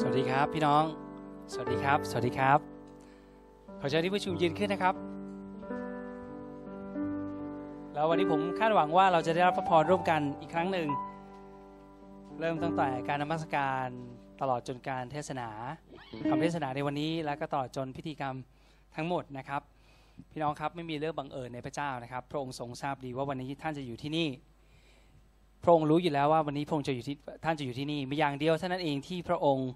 สวัสดีครับพี่น้อง สวัสดีครับ สวัสดีครับ ขอเชิญที่ประชุมยืนขึ้นนะครับ แล้ววันนี้ผมคาดหวังว่าเราจะได้รับพระพรร่วมกันอีกครั้งหนึ่ง เริ่มตั้งแต่การนมัสการตลอดจนการเทศนาคำเทศนาในวันนี้ แล้วก็ตลอจนพิธีกรรมทั้งหมดนะครับ พี่น้องครับไม่มีเรื่องบังเอิญในพระเจ้านะครับ พระองค์ทรงทราบดีว่าวันนี้ท่านจะอยู่ที่นี่พระองค์รู้อยู่แล้วว่าวันนี้พระองค์จะอยู่ที่ท่านจะอยู่ที่นี่มีอย่างเดียวเท่านั้นเองที่พระองค์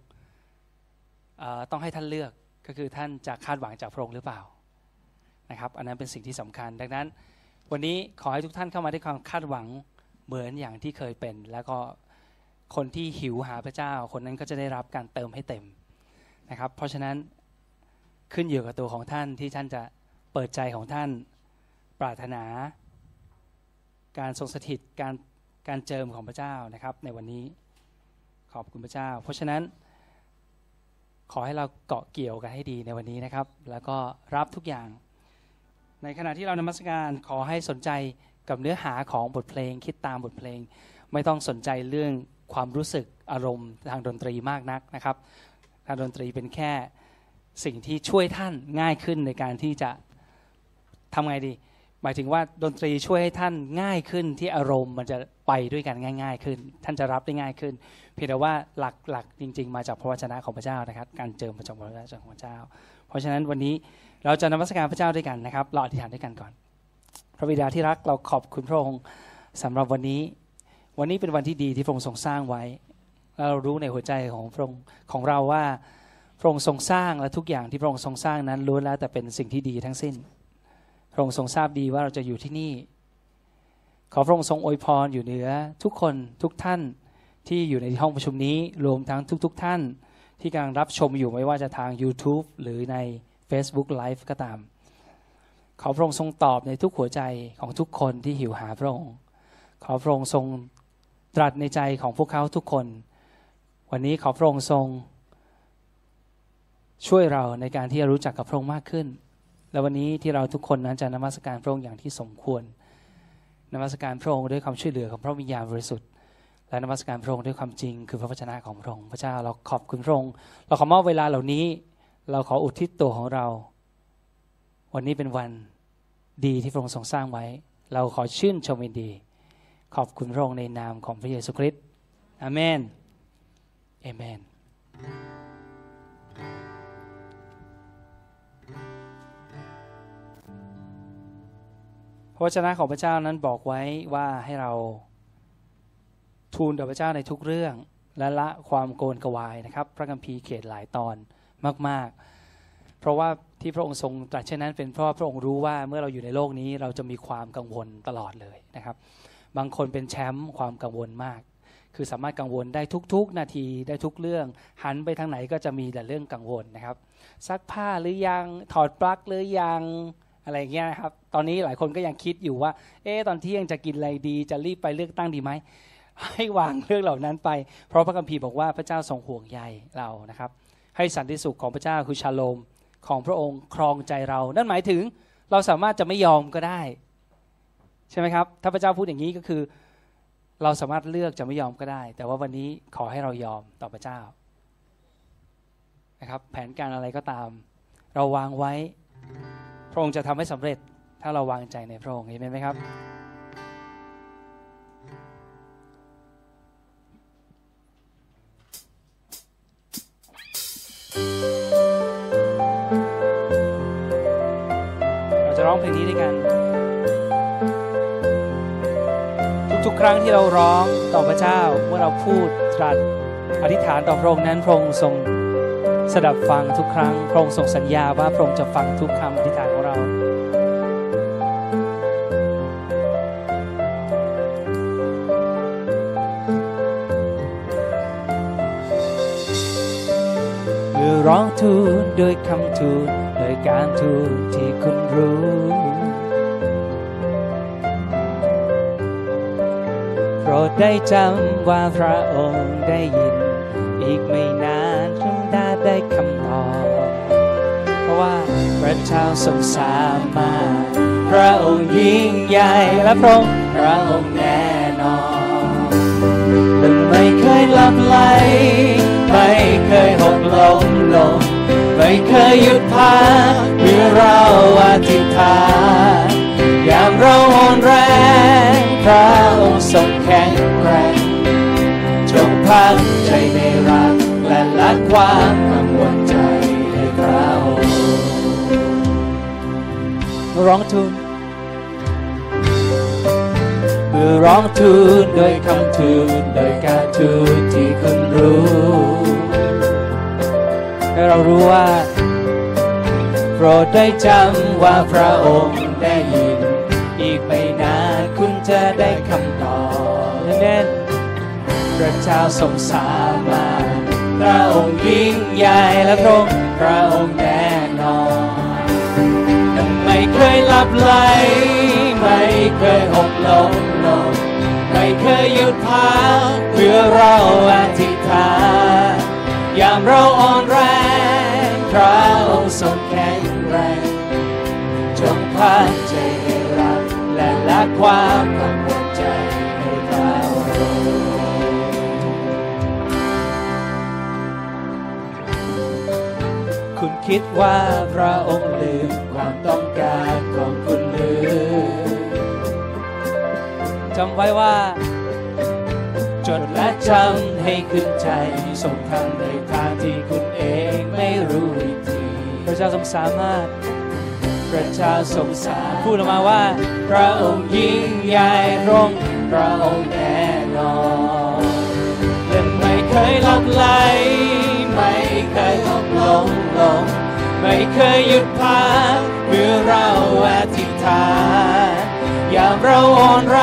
ต้องให้ท่านเลือกก็คือท่านจะคาดหวังจากพระองค์หรือเปล่านะครับ อันนั้นเป็นสิ่งที่สำคัญ ดังนั้น วันนี้ขอให้ทุกท่านเข้ามาด้วยความคาดหวังเหมือนอย่างที่เคยเป็น แล้วก็คนที่หิวหาพระเจ้า คนนั้นก็จะได้รับการเติมให้เต็มนะครับ เพราะฉะนั้นขึ้นอยู่กับตัวของท่านที่ท่านจะเปิดใจของท่านปรารถนา การทรงสถิตการการเจิมของพระเจ้านะครับ ในวันนี้ขอบคุณพระเจ้า เพราะฉะนั้น ขอให้เราเกาะเกี่ยวกันให้ดีในวันนี้นะครับ แล้วก็รับทุกอย่าง ในขณะที่เรานมัสการขอให้สนใจกับเนื้อหาของบทเพลง คิดตามบทเพลง ไม่ต้องสนใจเรื่องความรู้สึกอารมณ์ทางดนตรีมากนักนะครับทางดนตรีเป็นแค่สิ่งที่ช่วยท่านง่ายขึ้นในการที่จะทำไงดี หมายถึงว่าดนตรีช่วยให้ท่านง่ายขึ้นที่อารมณ์มันจะไปด้วยกันง่าย ๆ ขึ้น ท่านจะรับได้ง่ายขึ้น เพียงแต่ว่าหลักหลักจริง ๆ มาจากพระวจนะของพระเจ้านะครับ การเจิมมาจากพระวจนะของพระเจ้า เพราะฉะนั้นวันนี้เราจะนมัสการพระเจ้าด้วยกันนะครับ เราอธิษฐานด้วยกันก่อน พระบิดาที่รักเราขอบคุณพระองค์สำหรับวันนี้ วันนี้เป็นวันที่ดีที่พระองค์ทรงสร้างไว้แล้วเรารู้ในหัวใจของพระองค์ของเราว่าพระองค์ทรงสร้างและทุกอย่างที่พระองค์ทรงสร้างนั้นล้วนแล้วแต่เป็นสิ่งที่ดีทั้งสิ้น พระองค์ทรงทราบดีว่าเราจะอยู่ที่นี่ ขอพระองค์ทรงอวยพรอยู่เหนือทุกคนทุกท่าน ที่อยู่ในห้องประชุมนี้รวมทั้งทุกๆทท่าน ที่กำลังรับชมอยู่ไม่ว่าจะทาง YouTube หรือใน Facebook Live ก็ตาม ขอพระองค์ทรงตอบในทุกหัวใจของทุกคนที่หิวหาพระองค์ ขอพระองค์ทรงตรัสในใจของพวกเขาทุกคน วันนี้ขอพระองค์ทรง ช่วยเราในการที่จะรู้จักกับพระองค์มากขึ้น และวันนี้ที่เราทุกคนนั้นจะนมัสการพระองค์อย่างที่สมควรนมัสการพระองค์ด้วยความช่วยเหลือของพระวิญญาณบริสุทธิ์ และนมัสการพระองค์ด้วยความจริงคือพระวจนะของพระองค์พระเจ้าเราขอบคุณพระองค์เราขอมอบเวลาเหล่านี้ เราขออุทิศตัวของเรา วันนี้เป็นวันดีที่พระองค์ทรงสร้างไว้ เราขอชื่นชมยินดี ขอบคุณพระองค์ในนามของพระเยซูคริสต์อาเมนเอเมนพระวจนะของพระเจ้านั้นบอกไว้ว่าให้เรา ทูลต่อพระเจ้าในทุกเรื่อง และละความโกนกวายนะครับ พระคัมภีร์เขียนหลายตอนมาก ๆ เพราะว่าที่พระองค์ทรงตรัสเช่นนั้น เป็นเพราะพระองค์รู้ว่าเมื่อเราอยู่ในโลกนี้เราจะมีความกังวลตลอดเลยนะครับ บางคนเป็นแชมป์ความกังวลมาก คือสามารถกังวลได้ทุก ๆ นาทีได้ทุกเรื่อง หันไปทางไหนก็จะมีแต่เรื่องกังวลนะครับซักผ้าหรือยังถอดปลั๊กหรือยังอะไรเงี้ยครับ ตอนนี้หลายคนก็ยังคิดอยู่ว่า เอ๊ะตอนเที่ยงจะกินอะไรดี จะรีบไปเลือกตั้งดีไหม ให้วางเรื่องเหล่านั้นไป เพราะพระคัมภีร์บอกว่าพระเจ้าทรงห่วงใยเรานะครับ ให้สันติสุขของพระเจ้าคือชาโลมของพระองค์ครองใจเรา นั่นหมายถึงเราสามารถจะไม่ยอมก็ได้ ใช่ไหมครับ ถ้าพระเจ้าพูดอย่างนี้ก็คือ เราสามารถเลือกจะไม่ยอมก็ได้ แต่ว่าวันนี้ขอให้เรายอมต่อพระเจ้านะครับ แผนการอะไรก็ตาม เราวางไว้ พระองค์จะทำให้สำเร็จ ถ้าเราวางใจในพระองค์เห็นไหมครับ องเพลงนี้ด้วยกัน ทุกๆ ครั้งที่เราร้องต่อพระเจ้าเมื่อเราพูดตรัสอธิษฐานต่อพระองค์นั้นพระองค์ทรงสดับฟังทุกครั้งพระองค์ทรงสัญญาว่าพระองค์จะฟังทุกคำอธิษฐานของเราเมื่อร้องทูลด้วยคำทูล การทูลที่คุณรู้ โปรดได้จำว่าพระองค์ได้ยิน อีกไม่นานคงได้ได้คำตอบเพราะว่าพระเจ้าทรงสามารถพระองค์ยิ่งใหญ่และพระองค์พระองค์แน่นอนและไม่เคยหลับไหลไม่เคย เคยหยุดพักเมื่อเราอธิษฐานยามเราอ่อนแรงพระองค์ทรงแข็งแรงจงพักใจในรักและละความกังวลใจให้พระองค์ร้องทูลเมื่อร้องทูลโดยคำทูลโดยการทูลที่คุณรู้ ให้เรารู้ว่า โปรดได้จำว่าพระองค์ได้ยิน อีกไม่นานคุณจะได้คำตอบแน่นพระเจ้าทรงสามารถพระองค์ยิ่งใหญ่และพระองค์พระองค์แน่นอนไม่เคยหลับไหลไม่เคยหกล้มลงไม่เคยหยุดพักเพื่อเราอธิษฐานยามเราอ่อนแรง ความกังวลใจให้พระองค์คุณคิดว่าพระองค์ลืมความต้องการของคุณหรือจำไว้ว่า จดและจำให้ขึ้นใจส่งทางในทางที่คุณเองไม่รู้วิธีพระเจ้าทรงสามารถ พระเจ้าทรงสาพูดออกมาว่า พระองค์ยิ่งใหญ่รงพระองค์แน่นอนและไม่เคยลับไหลไม่เคยหกล้มลง ไม่เคยหยุดพักเมื่อเราอธิษฐานยามเราอ่อนแร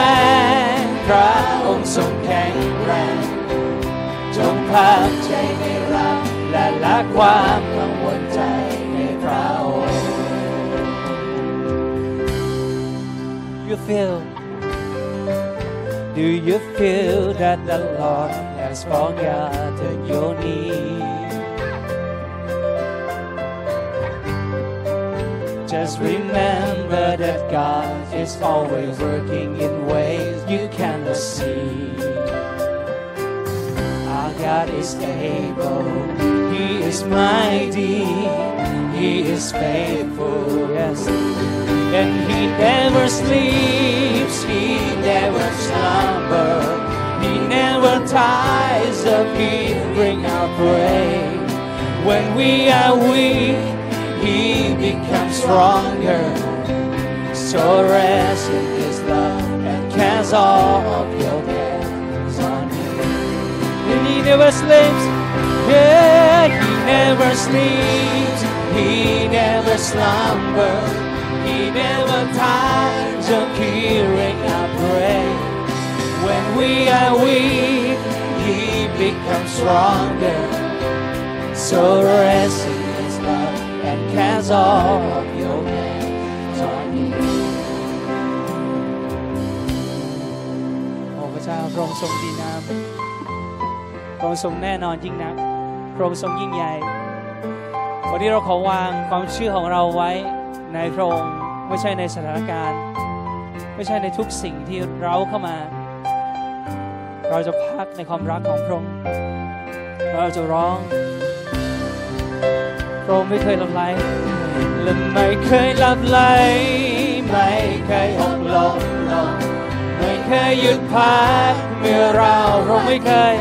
งพระองค์ทรงแข็งแรง จงพักใจในรักและละความ feel Do you feel that the Lord has forgotten your need? Just remember that God is always working in ways you cannot see. Our God is able, He is mighty, He is faithful, yes. And He never sleeps, He never slumber, He never tires of hearing our praise. When we are weak, He becomes stronger. So rest in His love and cast all of your cares on Him. And He never sleeps, yeah, He never sleeps, He never slumbers, He never tire of hearing our praise. When we are weak, He becomes stronger. So rest in His love and cast all of your cares on Him. โอ้พระเจ้าพระองค์ทรงดีงามพระองค์ทรงแน่นอนยิ่งนักพระองค์ทรงยิ่งใหญ่วันนี้เราขอวางความเชื่อของเราไว้ในพระองค์ ไม่ใช่ในสถานการณ์ ไม่ใช่ในทุกสิ่งที่เราเข้ามา เราจะพักในความรักของพระองค์เราจะร้องพระองค์ไม่เคยหลับไหลและไม่เคยหลับไหลไม่เคยหกล้มลงไม่เคยหยุดพักเมื่อเราเราไม่เคย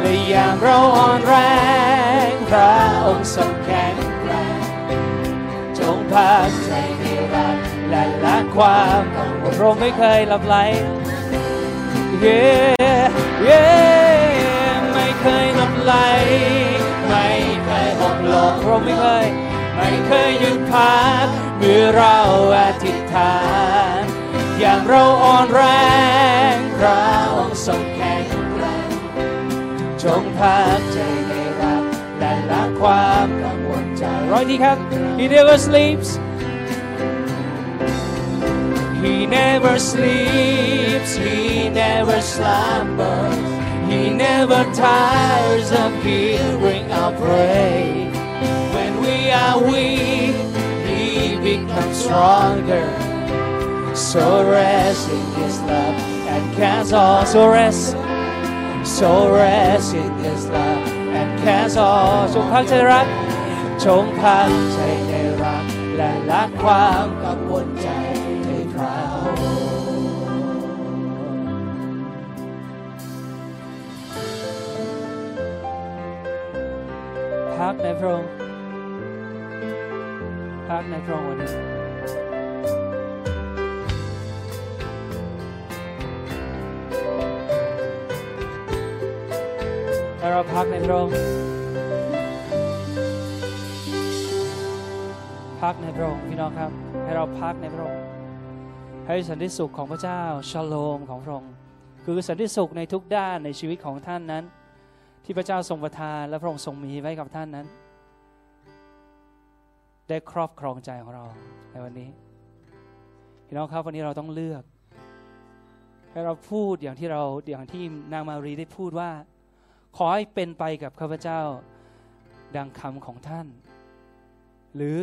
และยามเราอ่อนแรงพระองค์ทรงแข็งแรงจงพักใจ และละความกังวลเราไม่เคยหลับไหล yeah, yeah ไม่เคยหลับไหล ไม่เคยหกล้มเราไม่เคย ไม่เคยหยุดพักเมื่อเราอธิษฐาน อย่างเราอ่อนแรงพระองทรงแข็งแรงจงพักใจในรักและละความกังวลใจร้อยดีครับ He never sleeps He never sleeps He never slumbers He never tires of hearing our praise When we are weak He becomes stronger So rest in His love and cast all so rest so rest in His love and cast all จงพักใจรัก จงพักใจในรัก และละความกังวลใจ พักในพระองค์พักในพระองค์วันนี้ให้เราพักในพระองค์พักในพระองค์พี่น้องครับ ให้เราพักในพระองค์ให้สันติสุขของพระเจ้าชโลมของพระองค์คือสันติสุขในทุกด้านในชีวิตของท่านนั้น ที่พระเจ้าทรงประทานและพระองค์ทรงมีไว้กับท่านนั้น ได้ครอบครองใจของเราในวันนี้พี่น้องครับวันนี้เราต้องเลือกให้เราพูดอย่างที่เราอย่างที่นางมารีได้พูดว่า ขอให้เป็นไปกับข้าพเจ้าดังคำของท่าน หรือ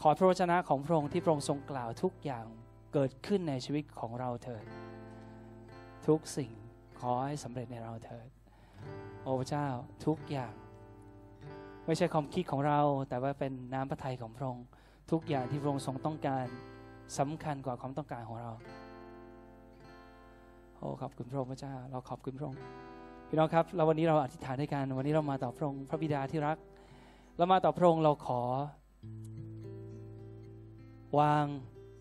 ขอพระวจนะของพระองค์ที่พระองค์ทรงกล่าวทุกอย่างเกิดขึ้นในชีวิตของเราเถิด ทุกสิ่งขอให้สำเร็จในเราเถิด โอ้พระเจ้าทุกอย่าง ไม่ใช่ความคิดของเรา แต่ว่าเป็นน้ำพระทัยของพระองค์ทุกอย่างที่พระองค์ทรงต้องการสำคัญกว่าความต้องการของเราโอ้ขอบคุณพระองค์พระเจ้า เราขอบคุณพระองค์พี่น้องครับแล้ววันนี้เราอธิษฐานด้วยกันวันนี้เรามาต่อพระองค์พระบิดาที่รัก เรามาต่อพระองค์เราขอ วาง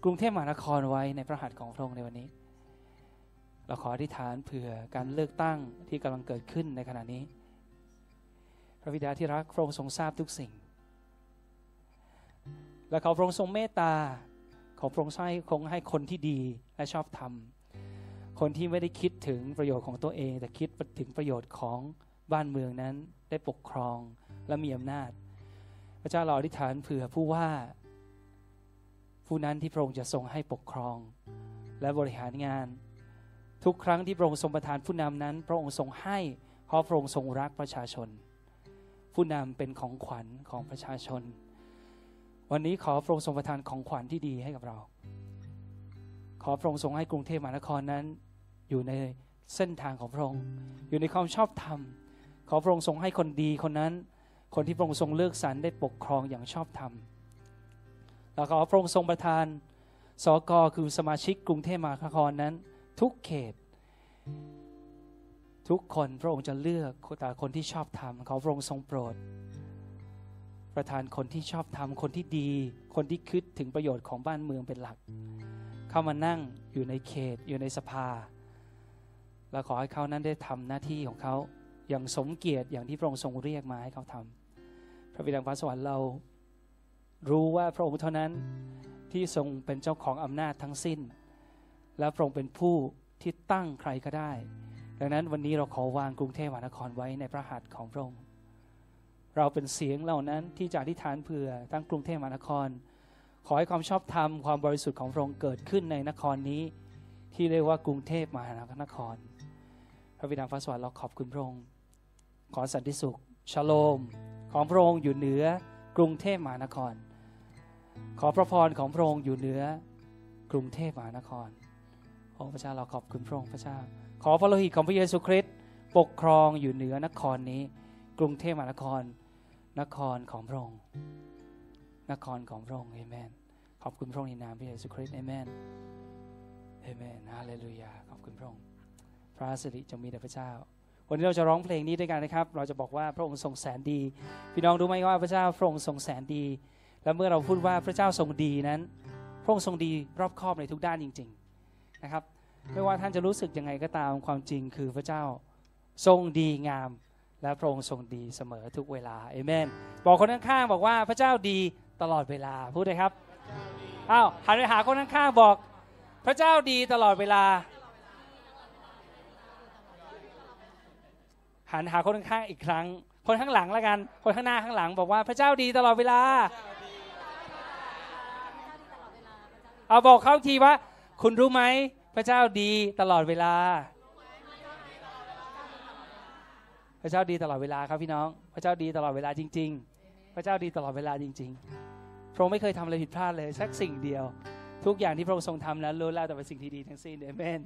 กรุงเทพมหานครไว้ในพระหัตถ์ของพระองค์ในวันนี้ เราขออธิษฐานเผื่อการเลือกตั้งที่กำลังเกิดขึ้นในขณะนี้ พระบิดาที่รักพระองค์ทรงทราบทุกสิ่ง และขอพระองค์ทรงเมตตาขอพระองค์ให้คงให้คนที่ดีและชอบธรรม คนที่ไม่ได้คิดถึงประโยชน์ของตัวเอง แต่คิดถึงประโยชน์ของบ้านเมืองนั้นได้ปกครองและมีอำนาจ พระเจ้าเราอธิษฐานเผื่อผู้ว่า ผู้นั้นที่พระองค์จะทรงให้ปกครอง และบริหารงาน ทุกครั้งที่พระองค์ทรงประทานผู้นำนั้น พระองค์ทรงให้เพราะพระองค์ทรงรักประชาชน ผู้นำเป็นของขวัญของประชาชน วันนี้ขอพระองค์ทรงประทานของขวัญที่ดีให้กับเรา ขอพระองค์ทรงให้กรุงเทพมหานครนั้น อยู่ในเส้นทางของพระองค์ อยู่ในความชอบธรรม ขอพระองค์ทรงให้คนดีคนนั้น คนที่พระองค์ทรงเลือกสรรได้ปกครองอย่างชอบธรรมแล้วขอพระองค์ทรงประทานสกคือสมาชิกกรุงเทพมหานครนั้น ทุกเขต ทุกคนพระองค์จะเลือกแต่คนที่ชอบธรรมขอพระองค์ทรงโปรด ประทานคนที่ชอบธรรมคนที่ดี คนที่คิดถึงประโยชน์ของบ้านเมืองเป็นหลัก เข้ามานั่งอยู่ในเขตอยู่ในสภา และขอให้เขานั้นได้ทำหน้าที่ของเขาอย่างสมเกียรติอย่างที่พระองค์ทรงเรียกมาให้เขาทำพระบิดาฟ้าสวรรค์เรารู้ว่าพระองค์เท่านั้นที่ทรงเป็นเจ้าของอำนาจทั้งสิ้น และพระองค์เป็นผู้ที่ตั้งใครก็ได้ ดังนั้นวันนี้เราขอวางกรุงเทพมหานครไว้ในพระหัตถ์ของพระองค์ เราเป็นเสียงเหล่านั้นที่จะอธิษฐานเผื่อทั้งกรุงเทพมหานคร ขอให้ความชอบธรรมความบริสุทธิ์ของพระองค์เกิดขึ้นในนครนี้ ที่เรียกว่ากรุงเทพมหานคร พระบิดาฟ้าสวรรค์เราขอบคุณพระองค์ ขอสันติสุขชโลม ของพระองค์อยู่เหนือกรุงเทพมหานคร ขอพระพรของพระองค์อยู่เหนือกรุงเทพมหานคร โอ้พระเจ้าเราขอบคุณพระองค์พระเจ้า ขอพระโลหิตของพระเยซูคริสต์ปกครองอยู่เหนือนครนี้ กรุงเทพมหานคร นครของพระองค์ นครของพระองค์เอเมน ขอบคุณพระองค์ในนามพระเยซูคริสต์เอเมน เอเมนฮาเลลูยา ขอบคุณพระองค์ พระสิริจงมีแด่พระเจ้า วันนี้เราจะร้องเพลงนี้ด้วยกันนะครับ เราจะบอกว่าพระองค์ทรงแสนดี พี่น้องรู้ไหมว่าพระเจ้าพระองค์ทรงแสนดี และเมื่อเราพูดว่าพระเจ้าทรงดีนั้น พระองค์ทรงดีรอบคอบในทุกด้านจริง นะครับไม่ว่าท่านจะรู้สึกยังไงก็ตามความจริงคือพระเจ้าทรงดีงาม และพระองค์ทรงดีเสมอทุกเวลาเอเมน บอกคนข้างๆบอกว่าพระเจ้าดีตลอดเวลาพูดเลยครับอ้าวหันไปหาคนข้างๆบอก พระเจ้าดีตลอดเวลาหันหาคนข้างๆอีกครั้ง คนข้างหลังแล้วกัน คนข้างหน้าข้างหลังบอกว่าพระเจ้าดีตลอดเวลา เอาบอกเขาทีว่า คุณรู้ไหมพระเจ้าดีตลอดเวลา พระเจ้าดีตลอดเวลาครับพี่น้อง พระเจ้าดีตลอดเวลาจริง ๆ พระเจ้าดีตลอดเวลาจริง ๆ พระองค์ไม่เคยทำอะไรผิดพลาดเลยสักสิ่งเดียว ทุกอย่างที่พระองค์ทรงทำนั้นล้วนแล้วแต่เป็นสิ่งที่ดีทั้งสิ้นเอเมน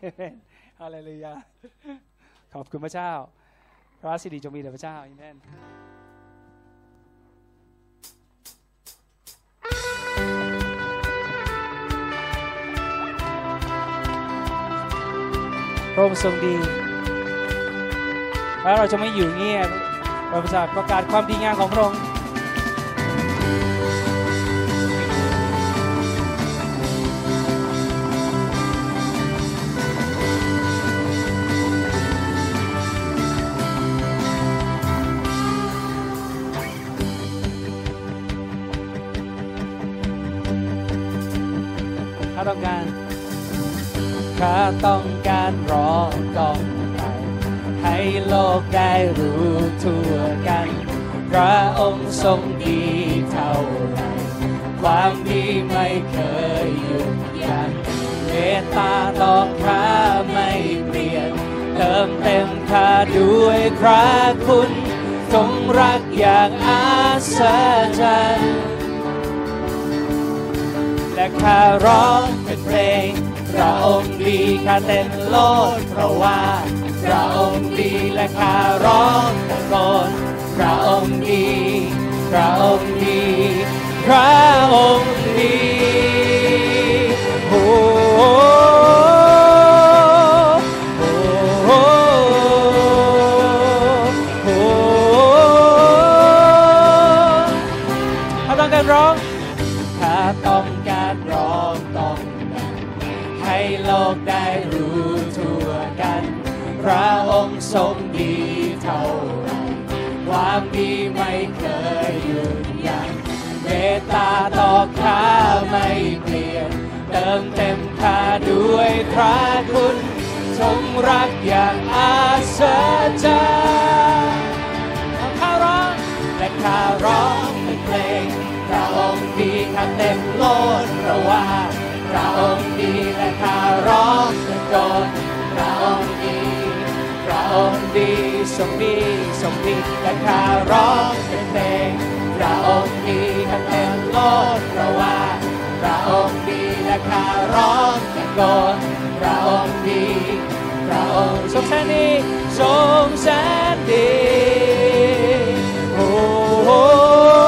เอเมนฮาเลลูยาขอบคุณพระเจ้าพระสิริจงมีแด่พระเจ้าเอเมน ระองค์ทรงดี แล้วเราจะไม่อยู่เงียบเราจะประกาศความดีงามของพระองค์ ต้องการร้องกองไปให้โลกได้รู้ทั่วกัน พระองค์ทรงดีเท่าไรความดีไม่เคยหยุดยั้งเมตตาต่อข้าไม่เปลี่ยน เติมเต็มข้าด้วยพระคุณทรงรักอย่างอาศจรรย์และข้าร้องเป็นเพลง พระองค์ดีข้าเต้นโลดเพราะว่า พระองค์ดีและข้าร้องตะโกนพระองค์ดี พระองค์ดี พระองค์ดี ติมเต็มข้าด้วยพระคุณทรงรักอย่างอาศจรรย์ข้าร้องและข้าร้องเป็นเพลงพระองค์ดีข้าเต็มโลดเพราะว่าพระองค์ดีและข้าร้องตะโกนพระองค์ดีพระองค์ดีทรงดีทรงดีและข้าร้องเป็นเพลงพระองค์ดีข้าเต็มโลดเพราะว่า พระองค์ดีและข้าร้องตะโกนพระองค์ดีพระองค์ทรงแสนดีทรงแสนดีโอ้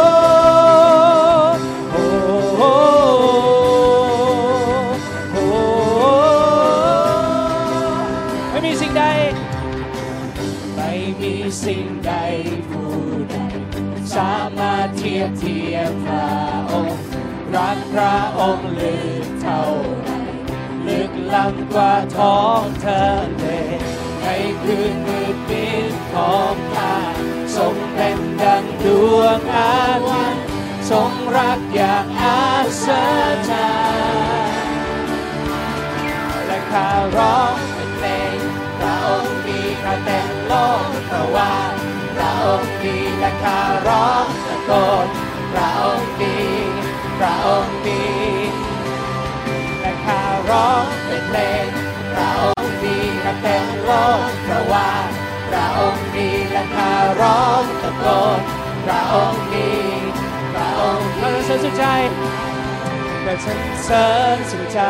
รักพระองค์ลึกเท่าไรลึกล้ำกว่าท้องทะเลในคืนมืดมิดของข้าทรงเป็นดังดวงอาทิตย์ทรงรักอย่างอาศจรรย์และข้าร้องเป็นเพลงพระองค์ดีข้าเต้นโลดเพราะว่าพระองค์ดีและข้าร้องตะโกนพระองค์ดี พระองค์ดีและข้าร้องเป็นเพลงพระองค์ดีข้าเต้นโลดเพราะว่าพระองค์ดีและข้าร้องตะโกนพระองค์ดีพระองค์ดีเราสรรสุดใจเราสรรเสริญสุดใจ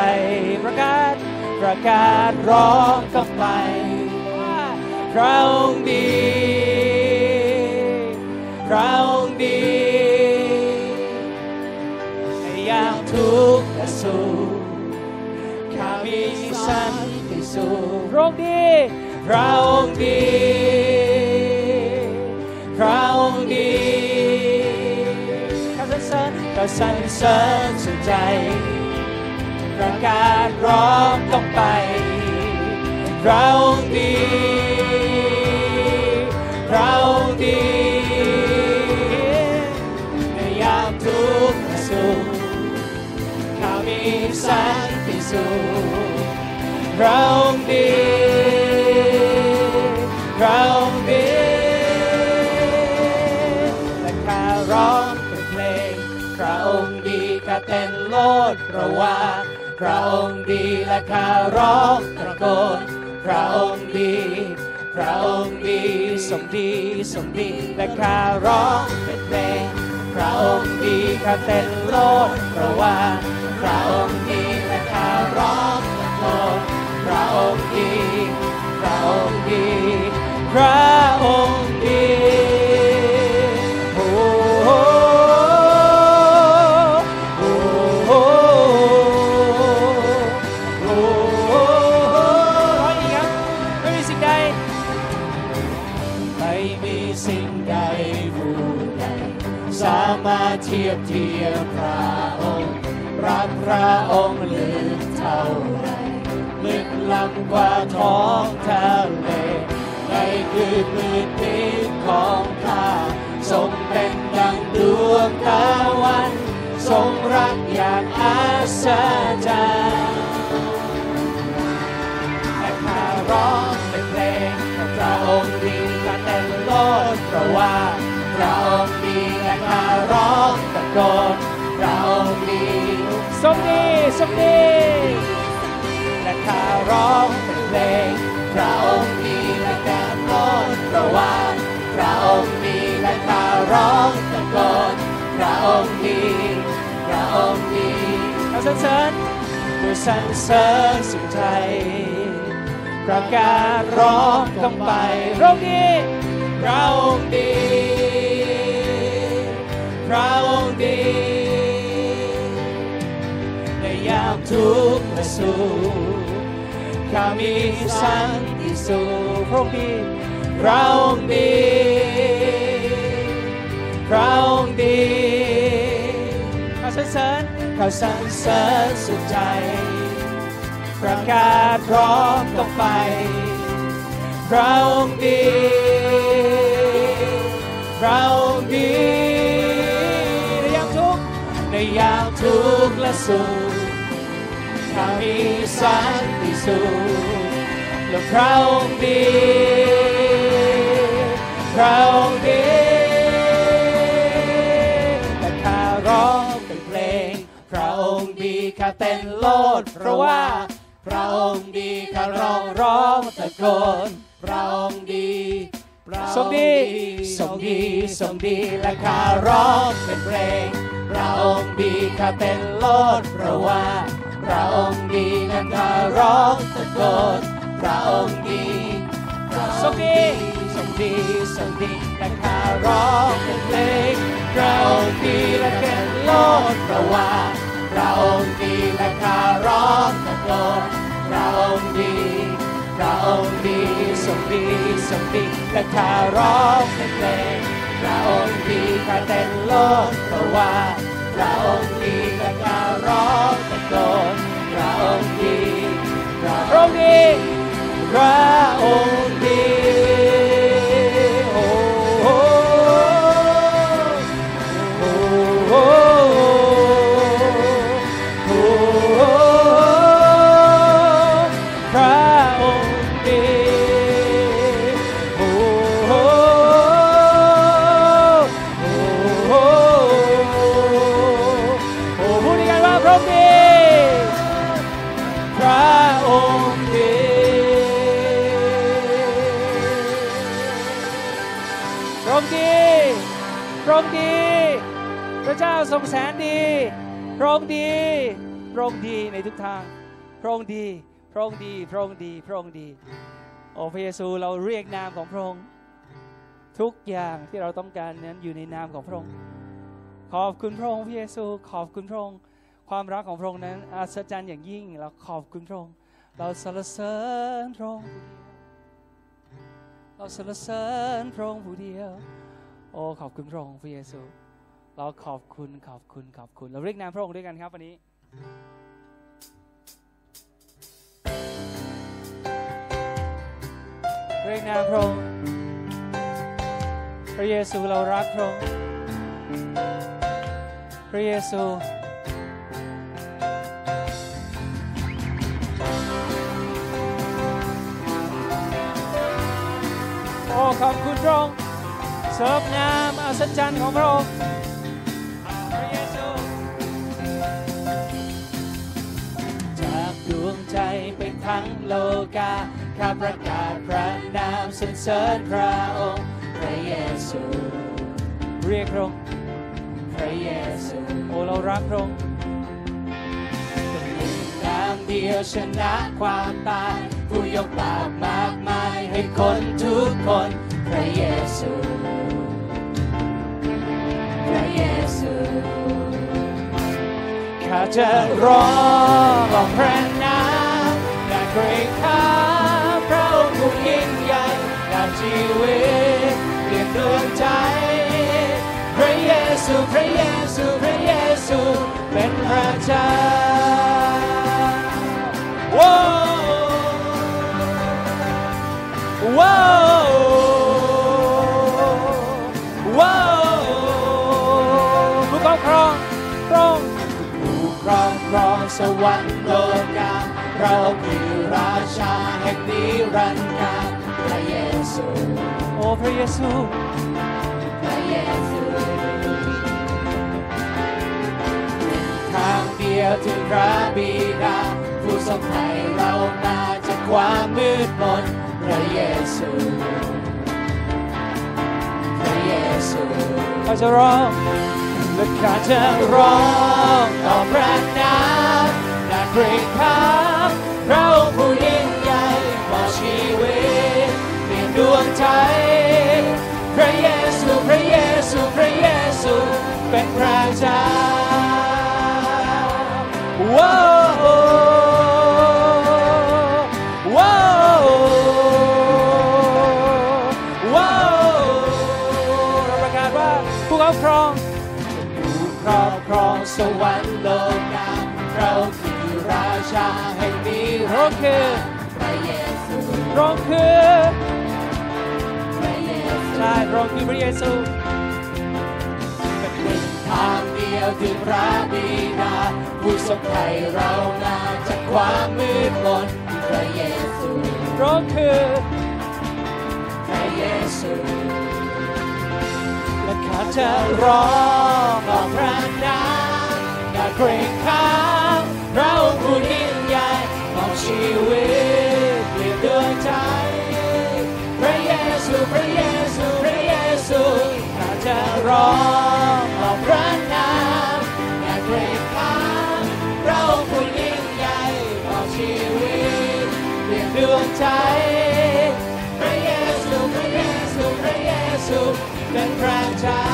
ประกาศประกาศร้องกับไปว่าพระองค์ดีพระองค์ดี ทุกข์และสุขข้ามีสันติสุขพระองค์ดีพระองค์ดีพระองค์ดีข้าสรรเสริญข้าสรรเสริญสุดใจประกาศร้องต้องไปพระองค์ดีพระองค์ดี สันติสุขพระองค์ดีพระองค์ดีและข้าร้องเป็นเพลง พระองค์ดีข้าเต้นโลดเพราะว่าพระองค์ดีและข้าร้องตะโกนพระองค์ดีพระองค์ดีสมดีสมดีและข้าร้องเป็นเพลง พระองค์ดีข้าเต้น โลดเพราะว่าพระองค์ดีและข้าร้องตะโกนพระองค์ดีพระองค์ดีพระองค์ดี เทียบเทียมพระองค์ รักพระองค์ลึกเท่าไรลึกล้ำกว่าท้องทะเลในคืนมืดมิดของข้าทรงเป็นดังดวงตะวัน ทรงรักอย่างอัศจรรย์และข้าร้องเป็นเพลงพระองค์ดีและเต็มโลดเพราะว่า พระองค์ดีและข้าร้องตะโกนพระองค์ดีทรงดีทรงดีและข้าร้องเป็นเพลงพระองค์ดีและแก้มโลดเพราะว่าพระองค์ดีและข้าร้องตะโกนพระองค์ดีพระองค์ดีเอาสรรเสริญด้วยสรรเสริญสุดใจประกาศร้องต้องไประองดีพระองค์ดี พระองค์ดีในยามทุกข์และสุขข้ามีสันติสุขพระองค์ดีพระองค์ดีพระองค์ดีเอาสรรเสริญข้าสรรเสริญสุดใจ ประกาศพร้อมต้อไป พระองค์ดีพระองค์ดี ยามทุกข์และสุขข้ามีสันติสุขและพระองค์ดีพระองค์ดีและข้าร้องเป็นเพลง พระองค์ดีข้าเต้นโลดเพราะว่า พระองค์ดีข้าร้องร้องตะโกนพระองค์ดีพรงดีทรงดีทรงดีและข้าร้องเป็นเพลง ระองค์ดีข้าเต้นโลดเพราะว่าพระองค์ดีและข้าร้องตะโกนพระองค์ดีพระองค์ดีทรงดีทรงดีและข้าร้องเป็นเพลงพระองค์ดีและเต้นโลดเพราะว่าพระองค์ดีและข้าร้องตะโกนพระองค์ดีพระองค์ดีทรงดีทรงดีและข้าร้องเป็นเพลงพระองค์ดีข้าเต้นโลดเพราะว่า ระองค์ดีและการ้องตะโกนพระองค์ดีพระองค์ดีพระองค์ดี องค์ดี พระองค์ดีในทุกทาง พระองค์ดี พระองค์ดี พระองค์ดี พระองค์ดี โอ้พระเยซูเราเรียกนามของพระองค์ ทุกอย่างที่เราต้องการนั้นอยู่ในนามของพระองค์ ขอบคุณพระองค์พระเยซู ขอบคุณพระองค์ ความรักของพระองค์นั้นอัศจรรย์อย่างยิ่ง เราขอบคุณพระองค์ เราสรรเสริญพระองค์ผู้เดียวเราสรรเสริญพระองค์ผู้เดียว โอ้ขอบคุณพระองค์พระเยซู เราขอบคุณขอบคุณขอบคุณ เราเรียกนามพระองค์ด้วยกันครับวันนี้เรียกนามพระองค์พระเยซูเรารักพระองค์พระเยซูโอ้ขอบคุณพระองค์เสริมงามอัศจรรย์ของพระองค์ ทั้งโลกาข้าประกาศพระนามสรรเสริญพระองค์พระเยซูเรียกพระองค์พระเยซูโอเรารักพระองค์เป็นหนึ่งนามเดียวชนะความตายผู้ยกบาปมากมายให้คนทุกคนพระเยซูพระเยซูข้าจะร้องบอกพระ เกรงข้าพระองค์ผู้ยิ่งใหญ่ดาบชีวิตดวงใจ พระเยซูพระเยซูพระเยซูเป็นพระเจ้าว้าวว้าวว้าวผู้ครองครองครองผู้ครองครองสวรรค์โลกาเราคือ ราชาแห่งนิรันดร์การพระเยซูโอ้พระเยซูพระเยซูทางเดียวถึงพระบิดาผู้ทรงให้เรามาจากความมืดมนพระเยซูพระเยซูข้าจะร้องและข้าจะร้องต่อพระนามนาเกรงขาม เราผู้ยิ่งใหญ่มอบชีวิตเปลี่ยนดวงใจ ค์คือพระเยซูพระองค์คือพระเยซูใช่พระองค์คือพระเยซูเป็นหนึ่งทางเดียวถึงพระบิดาผู้ทรงไถ่เรามาจากความมืดมนพระเยซูพระองค์คือพระเยซูและข้าจะร้องบอกพระนามอย่าเกรงขามเราผู้ยิ่งใหญ่มอบ ชีวิตเปลี่ยนดวงใจ พระเยซูพระเยซูพระเยซูข้าจะร้องบอกพระนามอย่าเกรงขามเราผู้ยิ่งใหญ่มอชีวิตเปลี่ยนดวงใจ พระเยซูพระเยซูพระเยซูเป็นพระเจ้า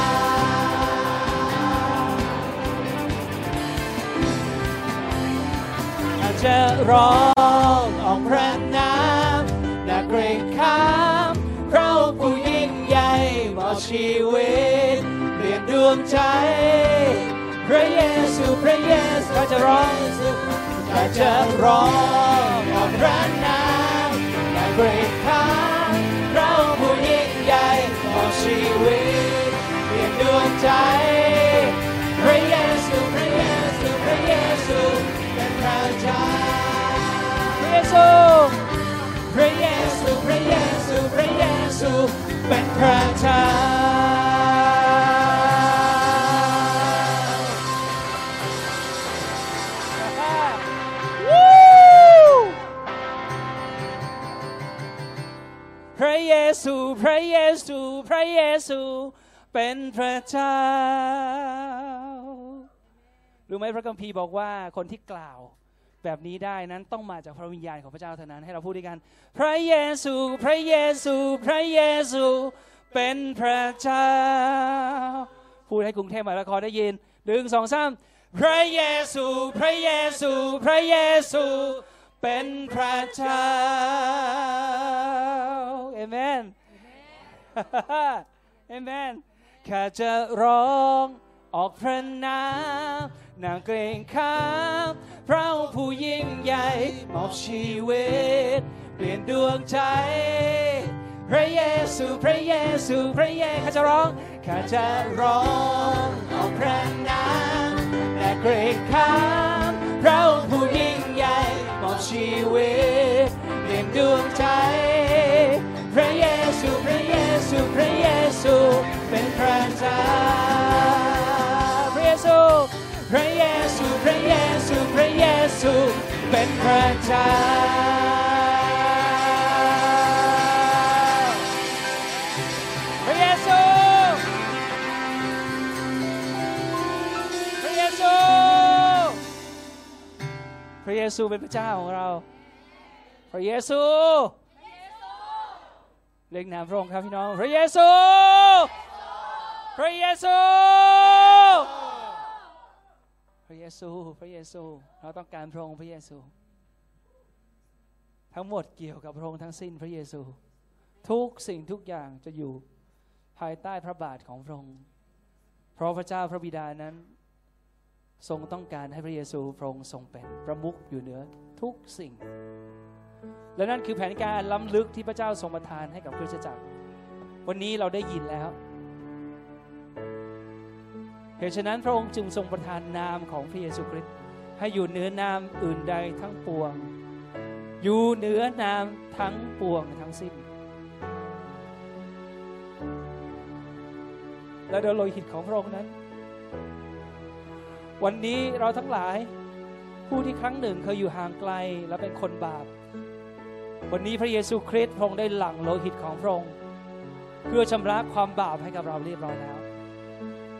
จะร้องออกพระนามนาเกรงขามเราผู้ยิ่งใหญ่มอบชีวิตเปลี่ยนดวงใจ พระเยซูพระเยซูอาจะร้องอาจะร้องออกพระนามนาเกรงขามเราผู้ยิ่งใหญ่มอบชีวิตเปลี่ยนดวงใจ เป็นพระเจ้าพระเยซูพระเยซู พระเยซู พระเยซู เป็นพระเจ้า รู้ไหมพระคัมภีร์บอกว่าคนที่กล่าวแบบนี้ได้นั้นต้องมาจากพระวิญญาณของพระเจ้าเท่านั้นให้เราพูดด้วยกัน พระเยซู พระเยซู พระเยซู เป็นพระเจ้า พูดให้กรุงเทพมหานครได้ยินหนึ่งสองสามพระเยซู พระเยซู พระเยซู เป็นพระเจ้าเอเมนเอเมนข้าจะร้อง ออกพระนามนางเกรงขามพระองค์ผู้ยิ่งใหญ่มอบชีวิต เปลี่ยนดวงใจ พระเยซูพระเยซูพระเยซูข้าจะร้องข้าจะร้องออกพระนามและเกรงขามพระองค์ผู้ยิ่งใหญ่มอบชีวิต เปลี่ยนดวงใจพระเยซู พระเยซู พระเยซู เป็นพระเจ้า พระเยซู พระเยซู พระเยซู เป็นพระเจ้า พระเยซู พระเยซู พระเยซูเป็นพระเจ้าของเรา พระเยซูเรียกนามพระองค์ครับพี่น้อง พระเยซู พระเยซู พระเยซู พระเยซู เราต้องการพระองค์พระเยซู ทั้งหมดเกี่ยวกับพระองค์ทั้งสิ้นพระเยซู ทุกสิ่งทุกอย่างจะอยู่ภายใต้พระบาทของพระองค์ เพราะพระเจ้าพระบิดานั้น ทรงต้องการให้พระเยซูพระองค์ทรงเป็นประมุขอยู่เหนือทุกสิ่ง และนั่นคือแผนการล้ำลึกที่พระเจ้าทรงประทานให้กับคริสตจักร วันนี้เราได้ยินแล้ว เหตุฉะนั้นพระองค์จึงทรงประทานนามของพระเยซูคริสต์ให้อยู่เหนือนามอื่นใดทั้งปวง อยู่เหนือนามทั้งปวงทั้งสิ้น และโดยโลหิตของพระองค์นั้น วันนี้เราทั้งหลายผู้ที่ครั้งหนึ่งเคยอยู่ห่างไกลและเป็นคนบาป วันนี้พระเยซูคริสต์พระองค์ได้หลั่งโลหิตของพระองค์เพื่อชำระความบาปให้กับเราเรียบร้อยแล้ว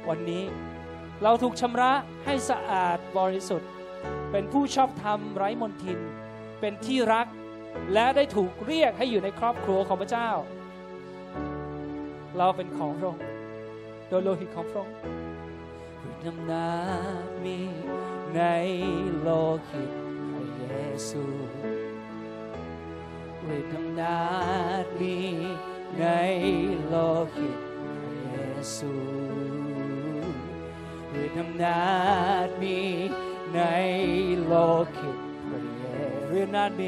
วันนี้ เราถูกชำระให้สะอาดบริสุทธิ์ เป็นผู้ชอบธรรมไร้มนทิน เป็นที่รัก และได้ถูกเรียกให้อยู่ในครอบครัวของพระเจ้า เราเป็นของพระองค์โดยโลหิตของพระองค์ฤทธิ์อำนาจมีในโลหิตพระเยซูฤทธิ์อำนาจมีในโลหิตพระเยซู ฤทธิ์อำนาจมีในโลหิตพระเย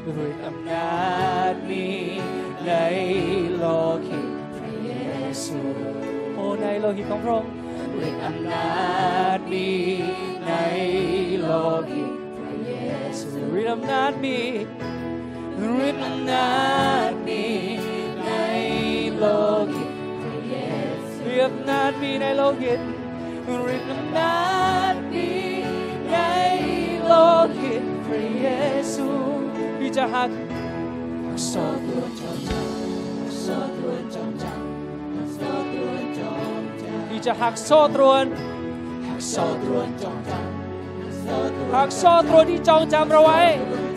โลหิตพระเยซูหักโซ่ตรวนหักโซ่ตรวนจองจำหักโซ่ตรวนจองจำหักโซ่ตรวนจองจำหักโซ่ตรวนจองจำหักโซ่ตรวนจองจำหักโซ่ตรวนจองจำฤทธิ์อำนาจมีฤทธิ์อำนาจมีในโลหิตพระเยซูโอ้ในโลหิตของพระองค์ฤทธิ์อำนาจมีในโลหิตพระเยซูฤทธิ์อำนาจมีฤทธิ์อำนาจมีในโลหิตพระเยซูฤทธิ์อำนาจมีในโลหิตฤทธิ์อำนาจมีในโลหิตพระเยซู ที่จะหักหักโซ่ตรวนจองจำ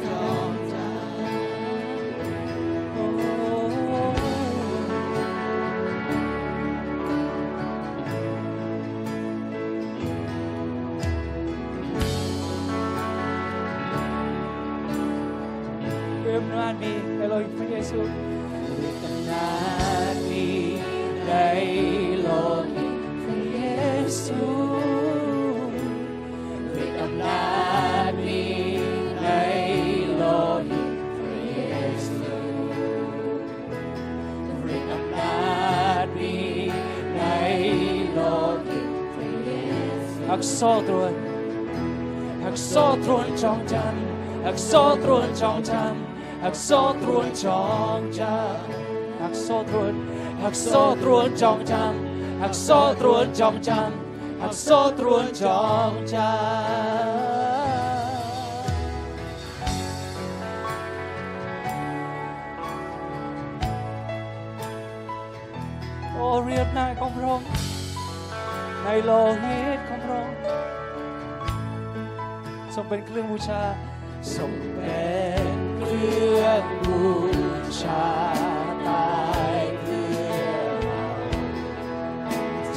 จองจำหักโซ่ตรวนจองจำหักโซ่ตรวนจองจำโอ้เรียบหน้าของพระองค์ในโลหิตของพระองค์ทรงเป็นเครื่องบูชาทรงเป็นเครื่องบูชาตาย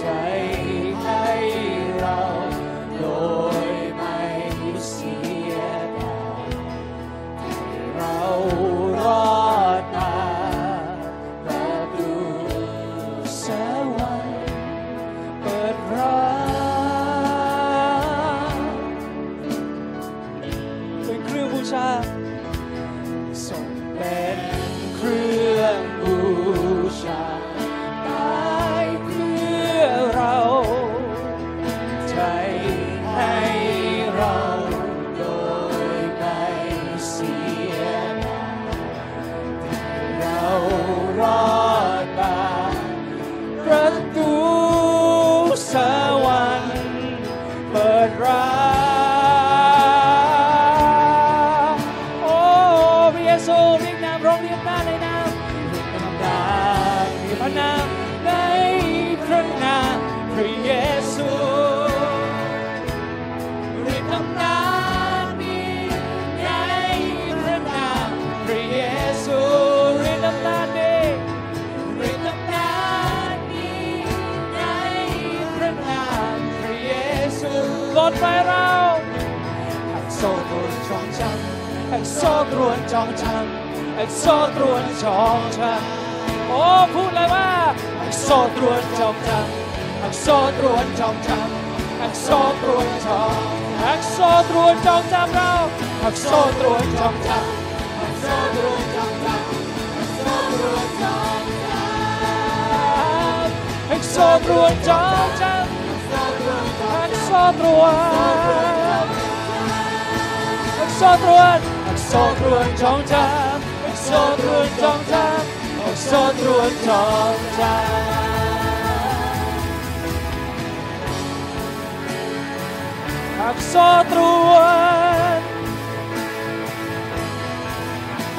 ใจให้เราโดย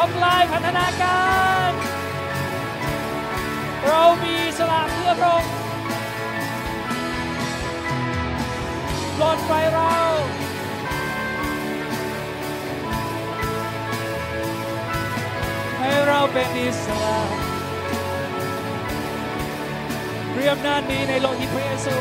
ทำลายพันธนาการ เรามีสละเพื่อพระองค์ปลดไฟเราให้เราเป็นอิสระเรียมนานี้ในโลหิตพระเยซู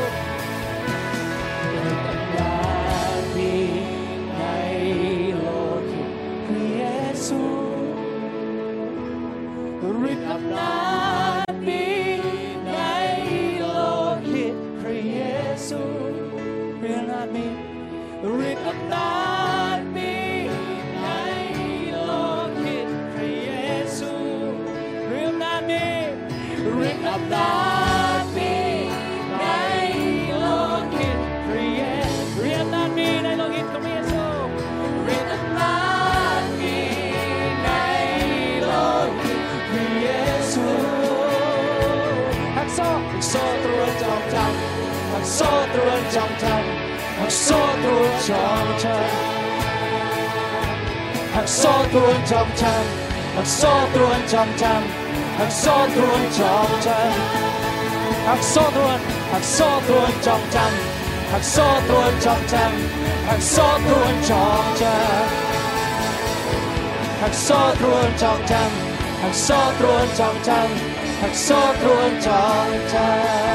วนจองจำหักโซ่ตรวนจองจำหักโซ่ตรวนจองจำหักโซ่ตรวนจองจำหัก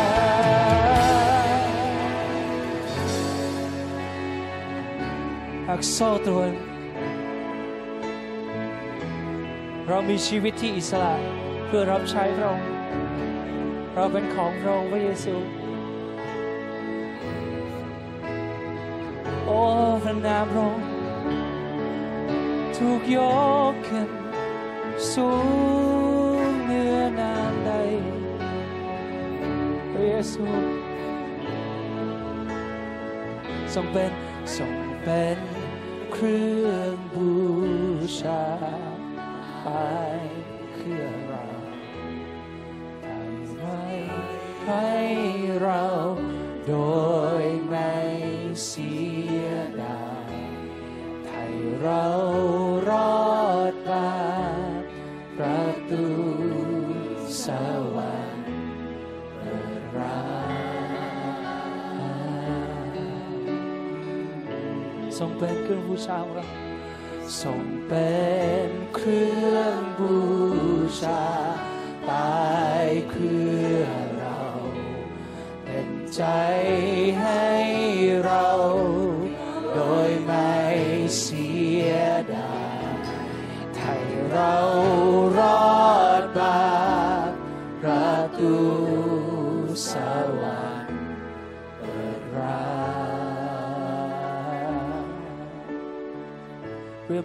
กโซ่ตรวนหักซอตัวเรามีชีวิตที่อิสระเพื่อรับใช้พระองค์ เราเป็นของพระองค์พระเยซู โอ้พระนามพระองค์ถูกยกขึ้นสูงเหนือนามใดพระเยซูทรงเป็นทรงเป็น เครื่องบูชาไปเพื่อเราทำไรให้เราโดยไม่เสียดายไทยเรารอดมาประตูสว ทรงเป็นเครื่องบูชาของเราทรงเป็นเครื่องบูชาตายเพื่อเรา เป็นใจให้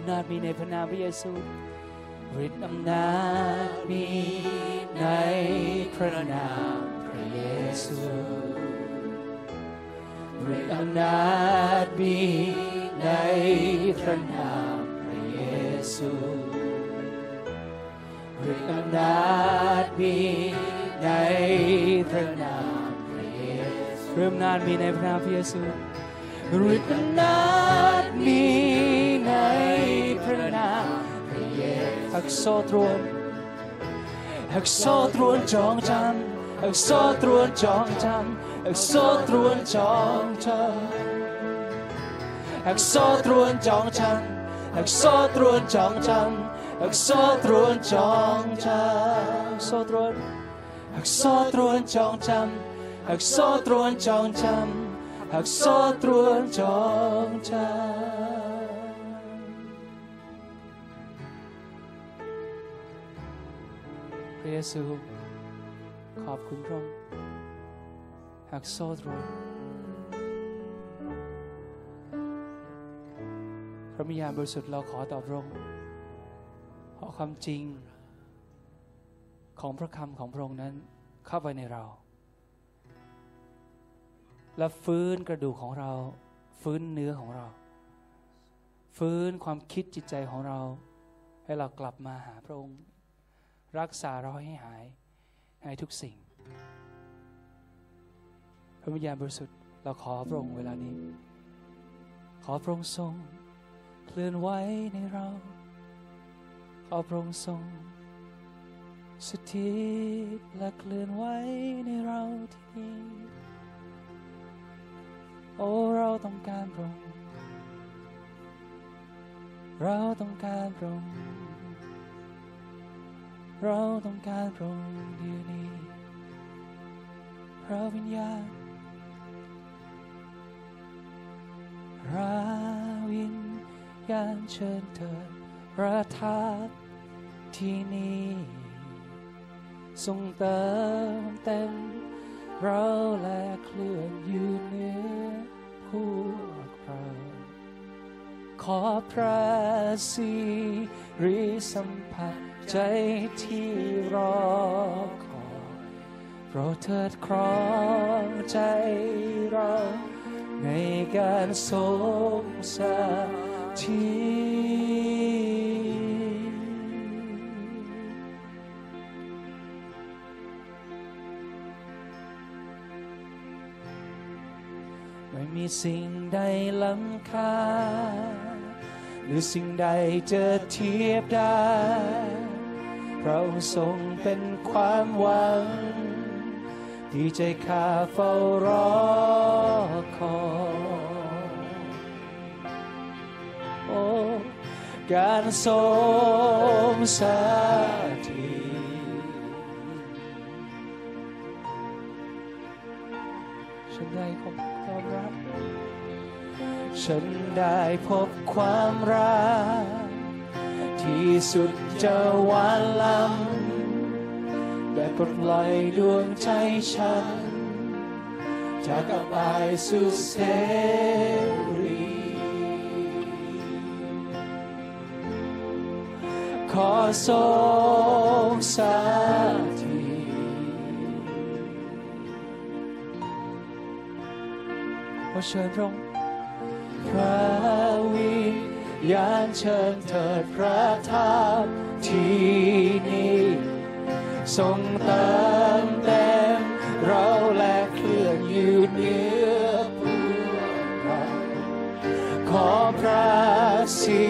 นาจมีในพระนามพระเยซูฤทธิ์อำนาจมีในพระนามพระเยซูฤทธิ์อำนาจมีในพระนามพระเยซูฤทธิ์อำนาจมีในพระนามพระเยซูฤทธิ์อำนาจมีในพระนามพระเยซูฤทธิ์อำนาจมี พระนามพระเยซูหักโซ่ตรวนหักโซ่ตรวนจองจำหักโซ่ตรวนจองจำหักโซ่ตรวนจองจำหักโซ่ตรวนจองจำหักโซ่ตรวนจองจำหักโซ่ตรวนจองจำโซ่ตรวนหักโซ่ตรวนจองจำหักโซ่ตรวนจองจำหากโซ่ตรวนจองใจพ ระเยซู ขอบคุณพระองค์หากโซ่ตรวนพระมิญาบริสุทธิ์เราขอต่อพระองค์ขอความจริง ของพระคำของพระองค์นั้นเข้าไปในเรา และฟื้นกระดูกของเรา ฟื้นเนื้อของเรา ฟื้นความคิดจิตใจของเรา ให้เรากลับมาหาพระองค์ รักษาเราให้หายในทุกสิ่ง พระวิญญาณบริสุทธิ์เราขอพระองค์เวลานี้ ขอพระองค์ทรงเคลื่อนไหวในเรา ขอพระองค์ทรงสถิตและเคลื่อนไหวในเราที่นี่โอ้เราต้องการพระองค์เราต้องการพระองค์ เราต้องการพระองค์เดียวนี้พระวิญญาณพระวิญญาณเชิญเถิดประทับที่นี่ทรงเติมเต็มเราและเคลื่อนอยู่เหนือพวกเราขอพระสิริสัมผัส ใจที่รอคอยโปรดเถิดครองใจเราในการทรงสถิตไม่มีสิ่งใดล้ำค่าหรือสิ่งใดจะเทียบได้ เราทรงเป็นความหวัง ที่ใจข้าเฝ้ารอคอยโอ้การทรงสถิตฉันได้พบความรัก ฉันได้พบความรัก ที่สุด จะหวานลำได้ปลดปล่อยดวงใจฉัน จากอบายสู่เสรี ขอทรงสถิตขอเชิญพระองค์พระวิญญาณเชิญเถิดประทับ ที่นี่ทรงเติมเต็มเราและเคลื่อนอยู่เหนือพวกเราขอพระสิ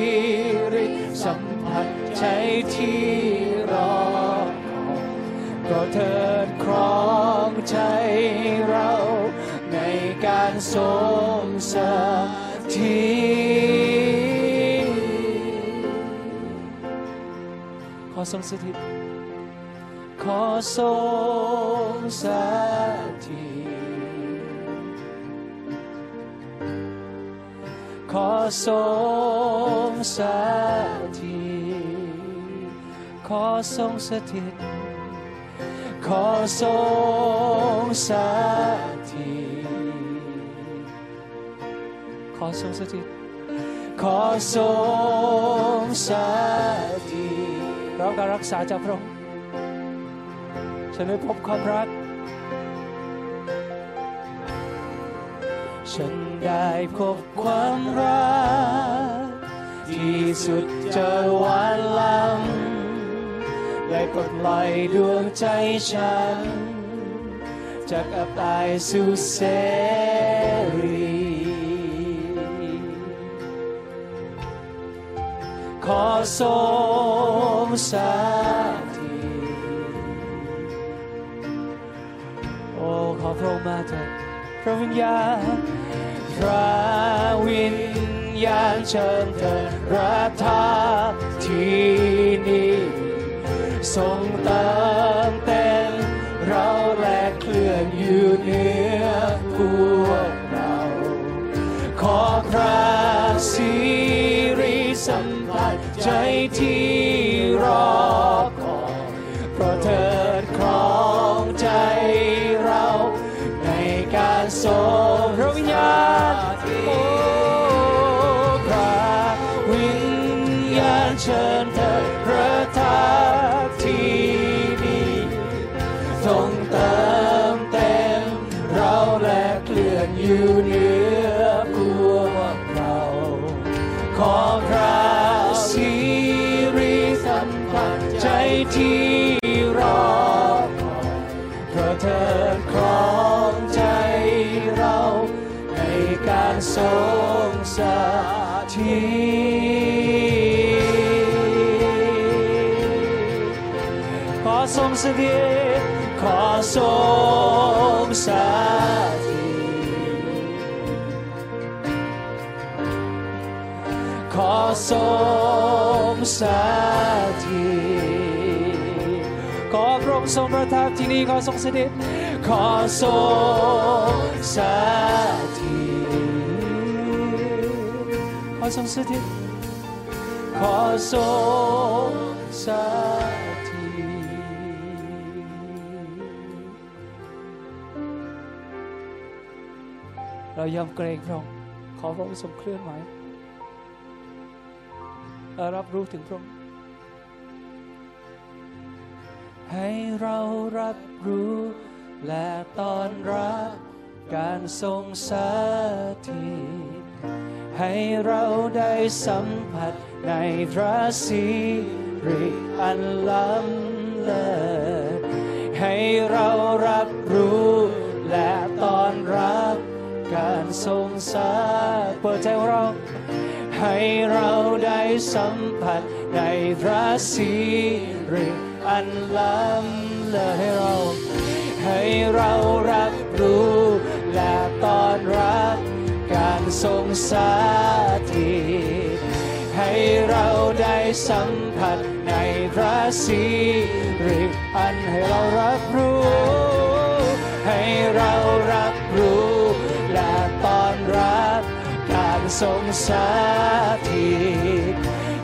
ริสัมผัสใจที่รอคอยก็เถิดครองใจเราในการทรงสถิต ทรงสถิต ขอทรงสถิตขอทรงสถิตขอทรงสถิต ขอทรงสถิตขอทรงสถิต ขอทรงสถิต เราการรักษาจากพระองค์ฉันได้พบความรัก ฉันได้พบความรัก ที่สุดจะหวานล้ำได้ปลดปล่อยดวงใจฉัน จากอับอายสู่เส ขอทรงสถิตโอ้ขอพระองค์มาเถิดพระวิญญาณพระวิญญาณเชิญเธอประทาที่นี้ทรงเติมเต็มเราแลกเคลื่อนอยู่เหนือพวกเรา ขอพระสี ใจที่รอคอยเพราะเธอครองใจเราในการทรง การทรงสถิตขอทรงสถิตขอทรงสถิตขอทรง อทรงสถิต ขอทรงสถิตเรายอมเกรงพระองค์ขอพระองค์ทรงเคลื่อนไหวรับรู้ถึงพระองค์ให้เรารับรู้ และตอนรับการทรงสถิต ให้เราได้สัมผัสในพระสิริอันล้ำเลิศให้เรารับรู้และตอนรับการทรงสถิตเปิดใจของเรา ให้เราได้สัมผัสในพระสิริอันล้ำเลิศให้เรา ให้เรารับรู้และตอนรับ การทรงสถิตให้เราได้สัมผัสในพระสิริอันให้เรารับรู้ ให้เรารับรู้ และตอนรับการทรงสถิต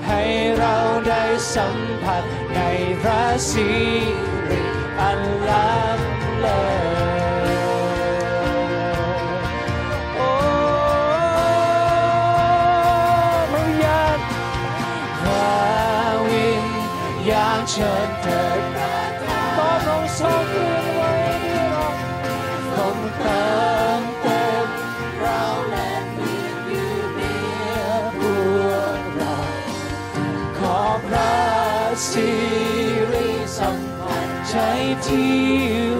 ให้เราได้สัมผัสในพระสิริอันล้ำเลิศ ญาณเชิญเถิดของค์ทรงเคลื่อนไหวในเราคงเติมเต็มเราและเพีอยู่เนียพวกเราขอพระสิริสัมผัสใจที่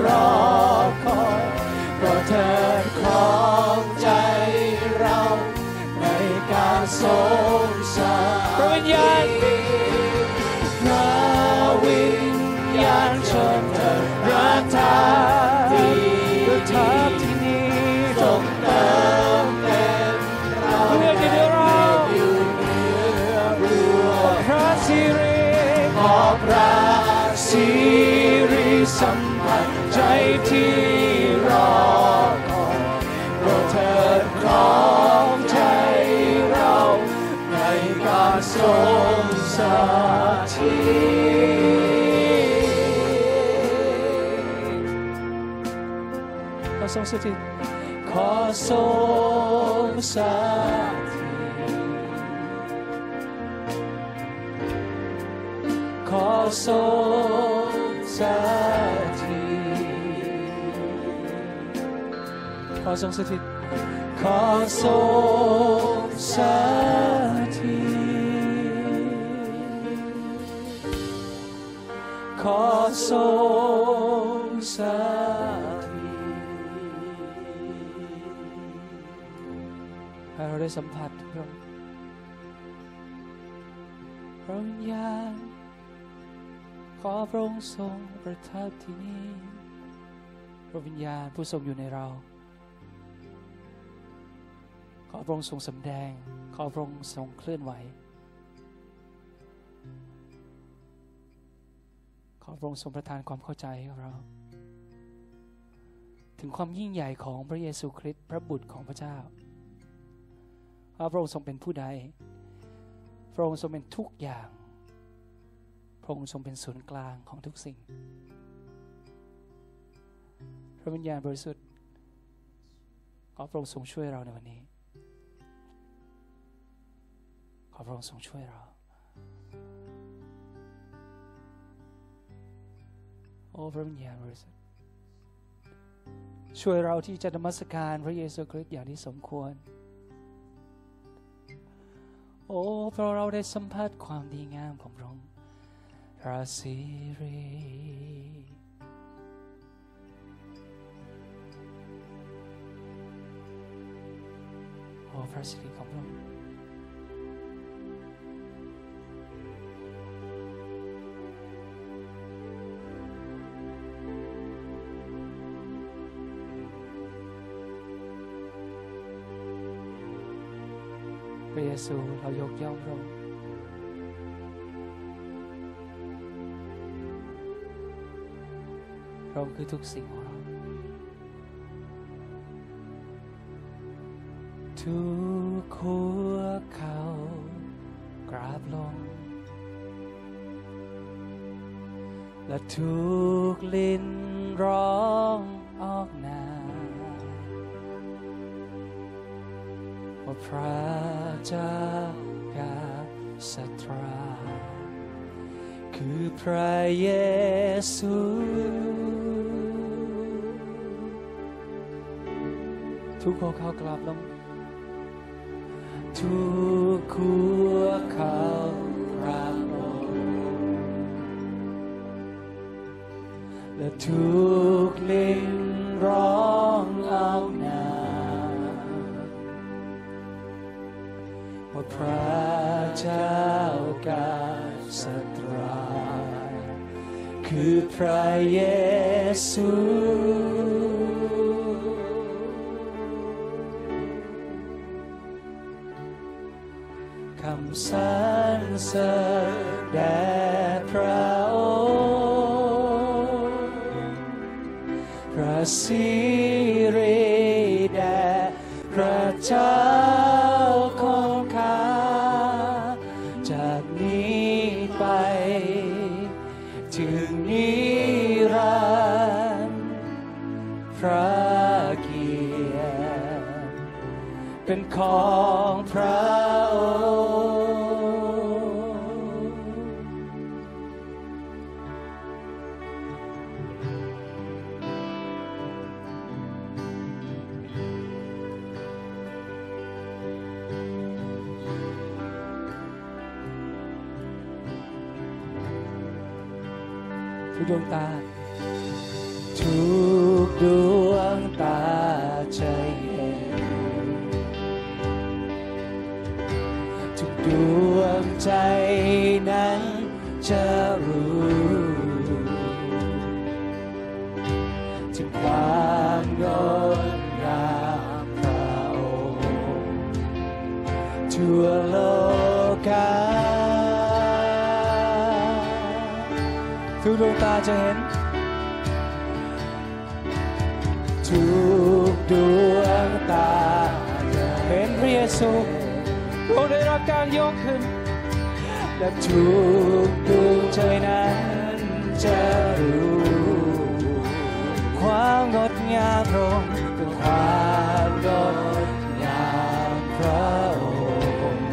รงสถิตขอทรงสถิตขอทรงสถิต ขอทรงสถิตขอทรงสถิตขอทรงสถิตขอทรงสถิตให้เราได้สัมผัสพระองค์พระวิญญาณขอพระองค์ทรงประทับที่นี่พระวิญญาณผู้ทรงอยู่ในเรา ขอพระองค์ทรงสำแดง ขอพระองค์ทรงเคลื่อนไหว พระองค์ทรงประทานความเข้าใจให้เรา ถึงความยิ่งใหญ่ของพระเยซูคริสต์พระบุตรของพระเจ้าว่าพระองค์ทรงเป็นผู้ใด พระองค์ทรงเป็นทุกอย่าง พระองค์ทรงเป็นศูนย์กลางของทุกสิ่ง พระวิญญาณบริสุทธิ์ขอพระองค์ทรงช่วยเราในวันนี้ ขอพระองค์ทรงช่วยเรา โอ้พระวิญญาณบริสุทธิ์ช่วยเราที่จะนมัสการพระเยซูคริสต์อย่างที่สมควร โอ้เพราะเราได้สัมผัสความดีงามของพระองค์พระสิริโอ้พระสิริของพระองค์ ซู เรายกย่องพระองค์พระองค์คือทุกสิ่งของเราทุกหัวเขากราบลง และทุกลิ้นร้องออกนาว่าพระ จากาสตรา คือพระเยซูทุกคนเขากราบลง พระเจ้ากาสตรา คือพระเยซูคำสรรเสริญแด่พระองค์พระสิ เจะเห็น ทุกดวงตาเห็นพระเยซูพระองได้รับการยกขึ้น และทุกดวงใจนั้นจะรู้ความงดงามพระองค์เป็นความงดงามพระองค์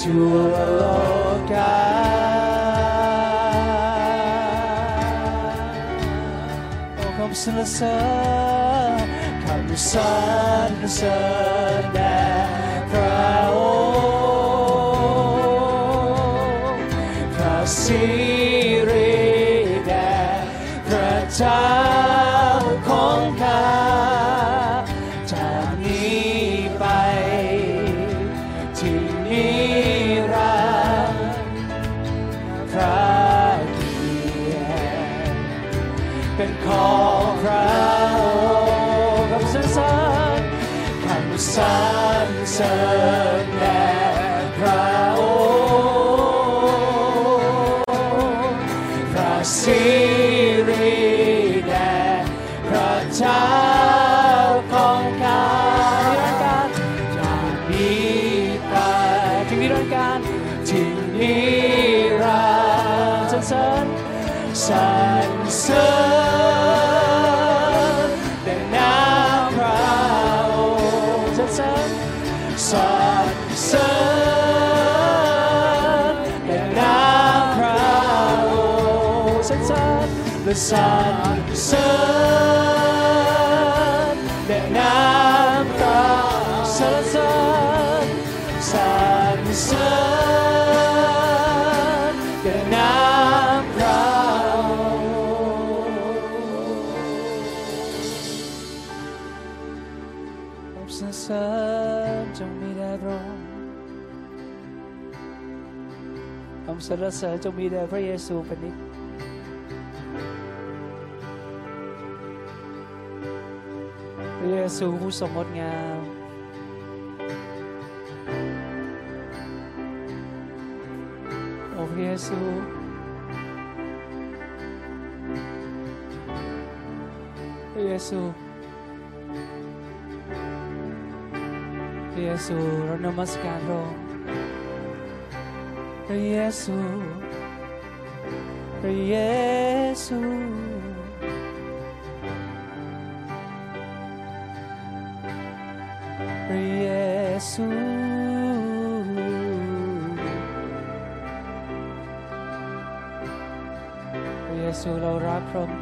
ทั่วโลกา อ้คำสรร รเสริญจงมีแด่พระเยซูเป็นนิจพระเยซูผู้ทรงงดงามโอ้พระเยซูพระเยซูพระเยซูเรานมัสการพระองค์ พระเยซูพระเยซูพระเยซูพระเยซูเรารักพระองค์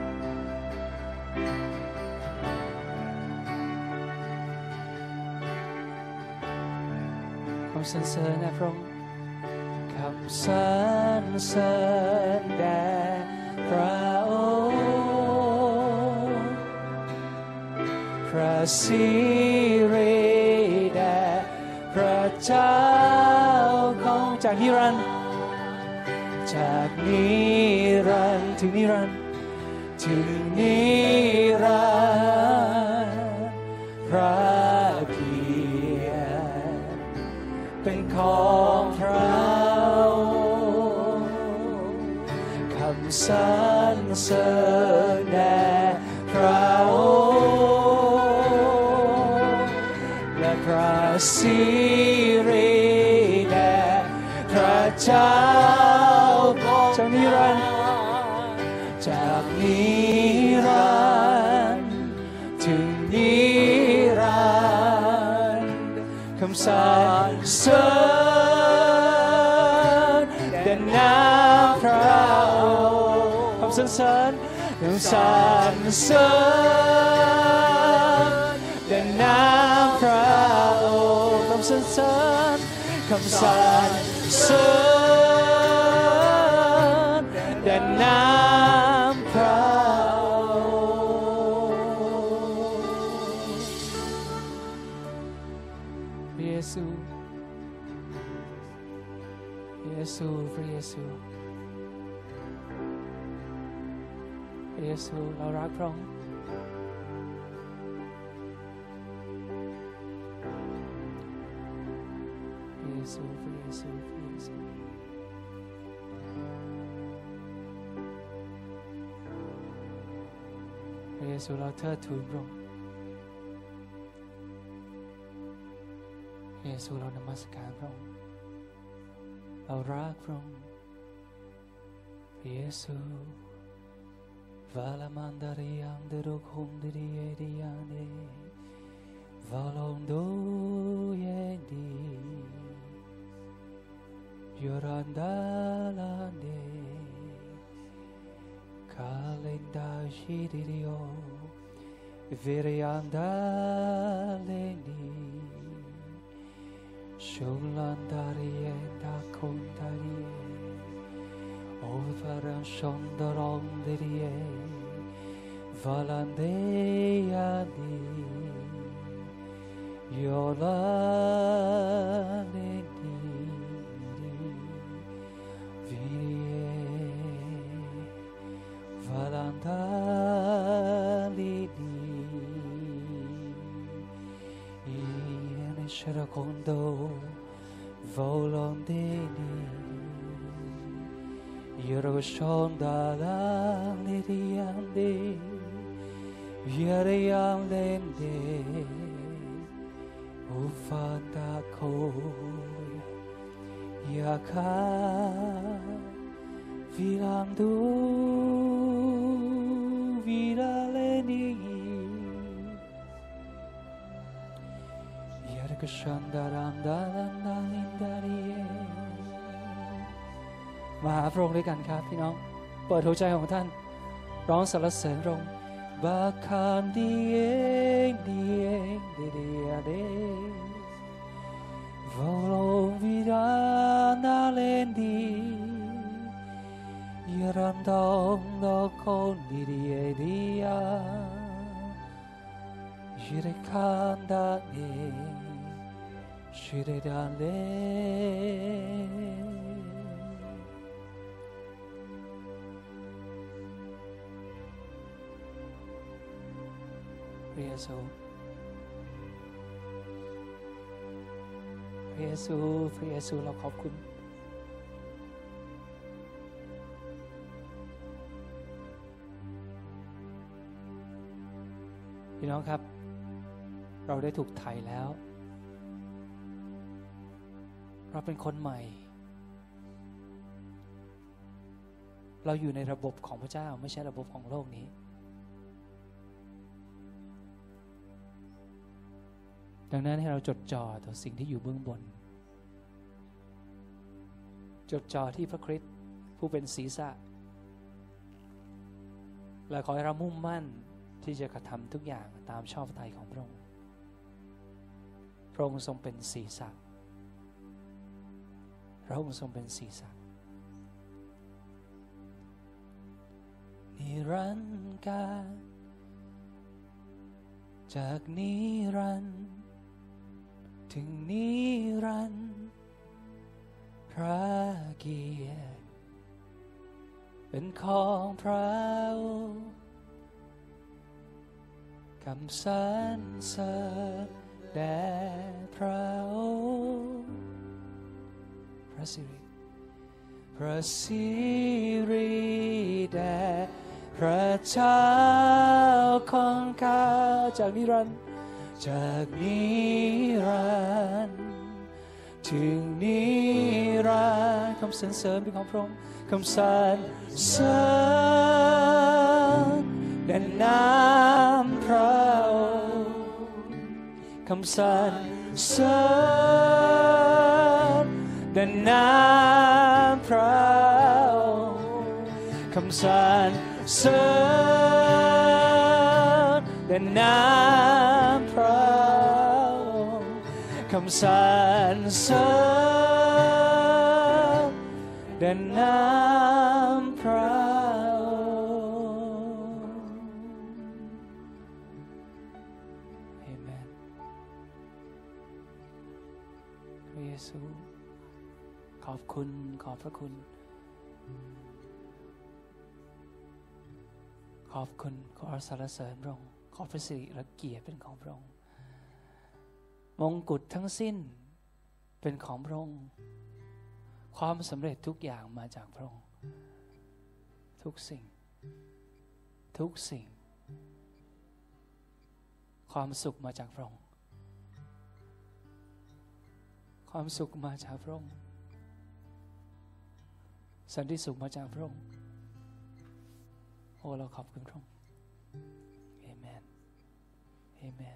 คำสรรเสริญแด่พระองค์คำ สรรเสริญแด่พระองค์พระสิริแด่พระเจ้าของจากนิรันดร์จากนิรันดร์ถึงนิรันดร์ถึงนิ คำสรรเสริญแด่นามพระองค์ ซูพระเยซูเรารักพระองค์พระเยซูพระเยซูพระเยซูพระเยซูเราเทิดทูนพระองค์พระเยซูเรานมัสการพระองค์เรารักพระองค์ Yesu. Valamandari anderok hundri ediane Valondo yendi Yorandalane Kalenda shiririo Viriandaleni Shumlandari enda kondarie 오바란성더롱들이에 발란데야니 요란에니리 위에 발란다리니 이에네 셔라콘도 volondini 여러 처음 달아내리안데 위아래양랜데 우파다코 야카 비람도 위라레니 야르크 샨다란다란다니 มาหาพระองค์ด้วยกันครับ พี่น้อง เปิดหัวใจของท่าน ร้องสรรเสริญพระองค์ Bahkan dieng dieng di dia de Volong vida nalendi Yarandong no kon di dia dia Jire kanda ne Jire dale พร ระเยซู พระเยซู พระเยซูเราขอบคุณ พี่น้องครับ เราได้ถูกไถ่แล้ว เราเป็นคนใหม่ เราอยู่ในระบบของพระเจ้าไม่ใช่ระบบของโลกนี้ ดังนั้นให้เราจดจ่อต่อสิ่งที่อยู่เบื้องบน จดจ่อที่พระคริสต์ผู้เป็นศีรษะ และขอให้เรามุ่งมั่นที่จะกระทำทุกอย่างตามชอบใจของพระองค์ พระองค์ทรงเป็นศีรษะ พระองค์ทรงเป็นศีรษะนิรันดร์การจากนิรันดร์ ถึงนิรันดร์พระเกียรติเป็นของพระคำสรรเสริญแด่พระองค์พระสิริพระสิริแด่พระเจ้าของข้าจากนิรันดร์ จากนิรันดร์ถึงนิรันดร์คำสรรเสริญเป็นของพระองค์คำสรรเสริญแด่นามพระองค์คำสรรเสริญแด่นามพระองค์คำสรรเสริญแด่นามพระ สรรเสริญแด่นามพระองค์เอเมนพระเยซูขอบคุณขอบพระคุณ ขอบคุณขอสรรเสริญพระองค์ขอพระสิริและเกียรติเป็นของพระองค์ มงกุฎทั้งสิ้นเป็นของพระองค์ ความสำเร็จทุกอย่างมาจากพระองค์ ทุกสิ่ง ทุกสิ่ง ความสุขมาจากพระองค์ ความสุขมาจากพระองค์ สันติสุขมาจากพระองค์ โอ้เราขอบคุณพระองค์เอเมนเอเมน